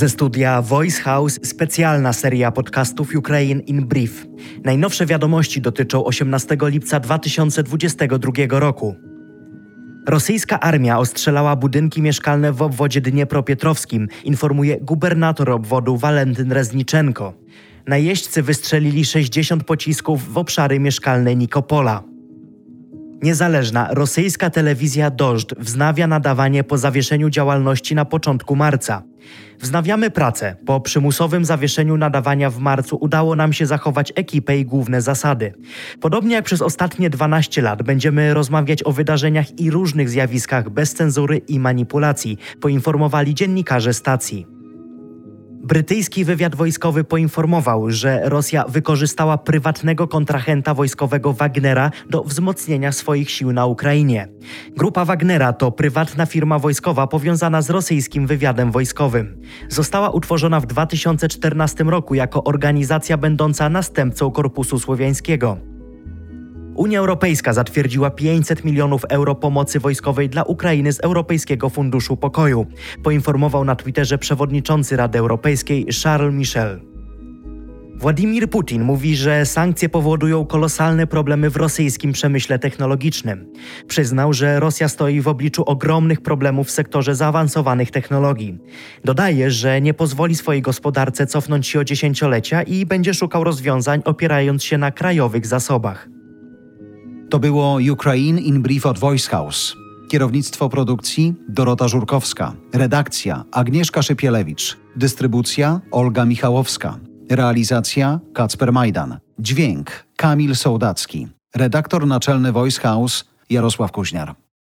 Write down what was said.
Ze studia Voice House specjalna seria podcastów Ukraine in Brief. Najnowsze wiadomości dotyczą 18 lipca 2022 roku. Rosyjska armia ostrzelała budynki mieszkalne w obwodzie Dniepropietrowskim, informuje gubernator obwodu Walentyn Rezniczenko. Najeźdźcy wystrzelili 60 pocisków w obszary mieszkalne Nikopola. Niezależna rosyjska telewizja Dożd wznawia nadawanie po zawieszeniu działalności na początku marca. Wznawiamy pracę. Po przymusowym zawieszeniu nadawania w marcu udało nam się zachować ekipę i główne zasady. Podobnie jak przez ostatnie 12 lat będziemy rozmawiać o wydarzeniach i różnych zjawiskach bez cenzury i manipulacji, poinformowali dziennikarze stacji. Brytyjski wywiad wojskowy poinformował, że Rosja wykorzystała prywatnego kontrahenta wojskowego Wagnera do wzmocnienia swoich sił na Ukrainie. Grupa Wagnera to prywatna firma wojskowa powiązana z rosyjskim wywiadem wojskowym. Została utworzona w 2014 roku jako organizacja będąca następcą Korpusu Słowiańskiego. Unia Europejska zatwierdziła 500 milionów euro pomocy wojskowej dla Ukrainy z Europejskiego Funduszu Pokoju, poinformował na Twitterze przewodniczący Rady Europejskiej Charles Michel. Władimir Putin mówi, że sankcje powodują kolosalne problemy w rosyjskim przemyśle technologicznym. Przyznał, że Rosja stoi w obliczu ogromnych problemów w sektorze zaawansowanych technologii. Dodaje, że nie pozwoli swojej gospodarce cofnąć się o dziesięciolecia i będzie szukał rozwiązań opierając się na krajowych zasobach. To było Ukraine in Brief od Voice House. Kierownictwo produkcji Dorota Żurkowska. Redakcja Agnieszka Szypielewicz. Dystrybucja Olga Michałowska. Realizacja Kacper Majdan. Dźwięk Kamil Sołdacki. Redaktor naczelny Voice House Jarosław Kuźniar.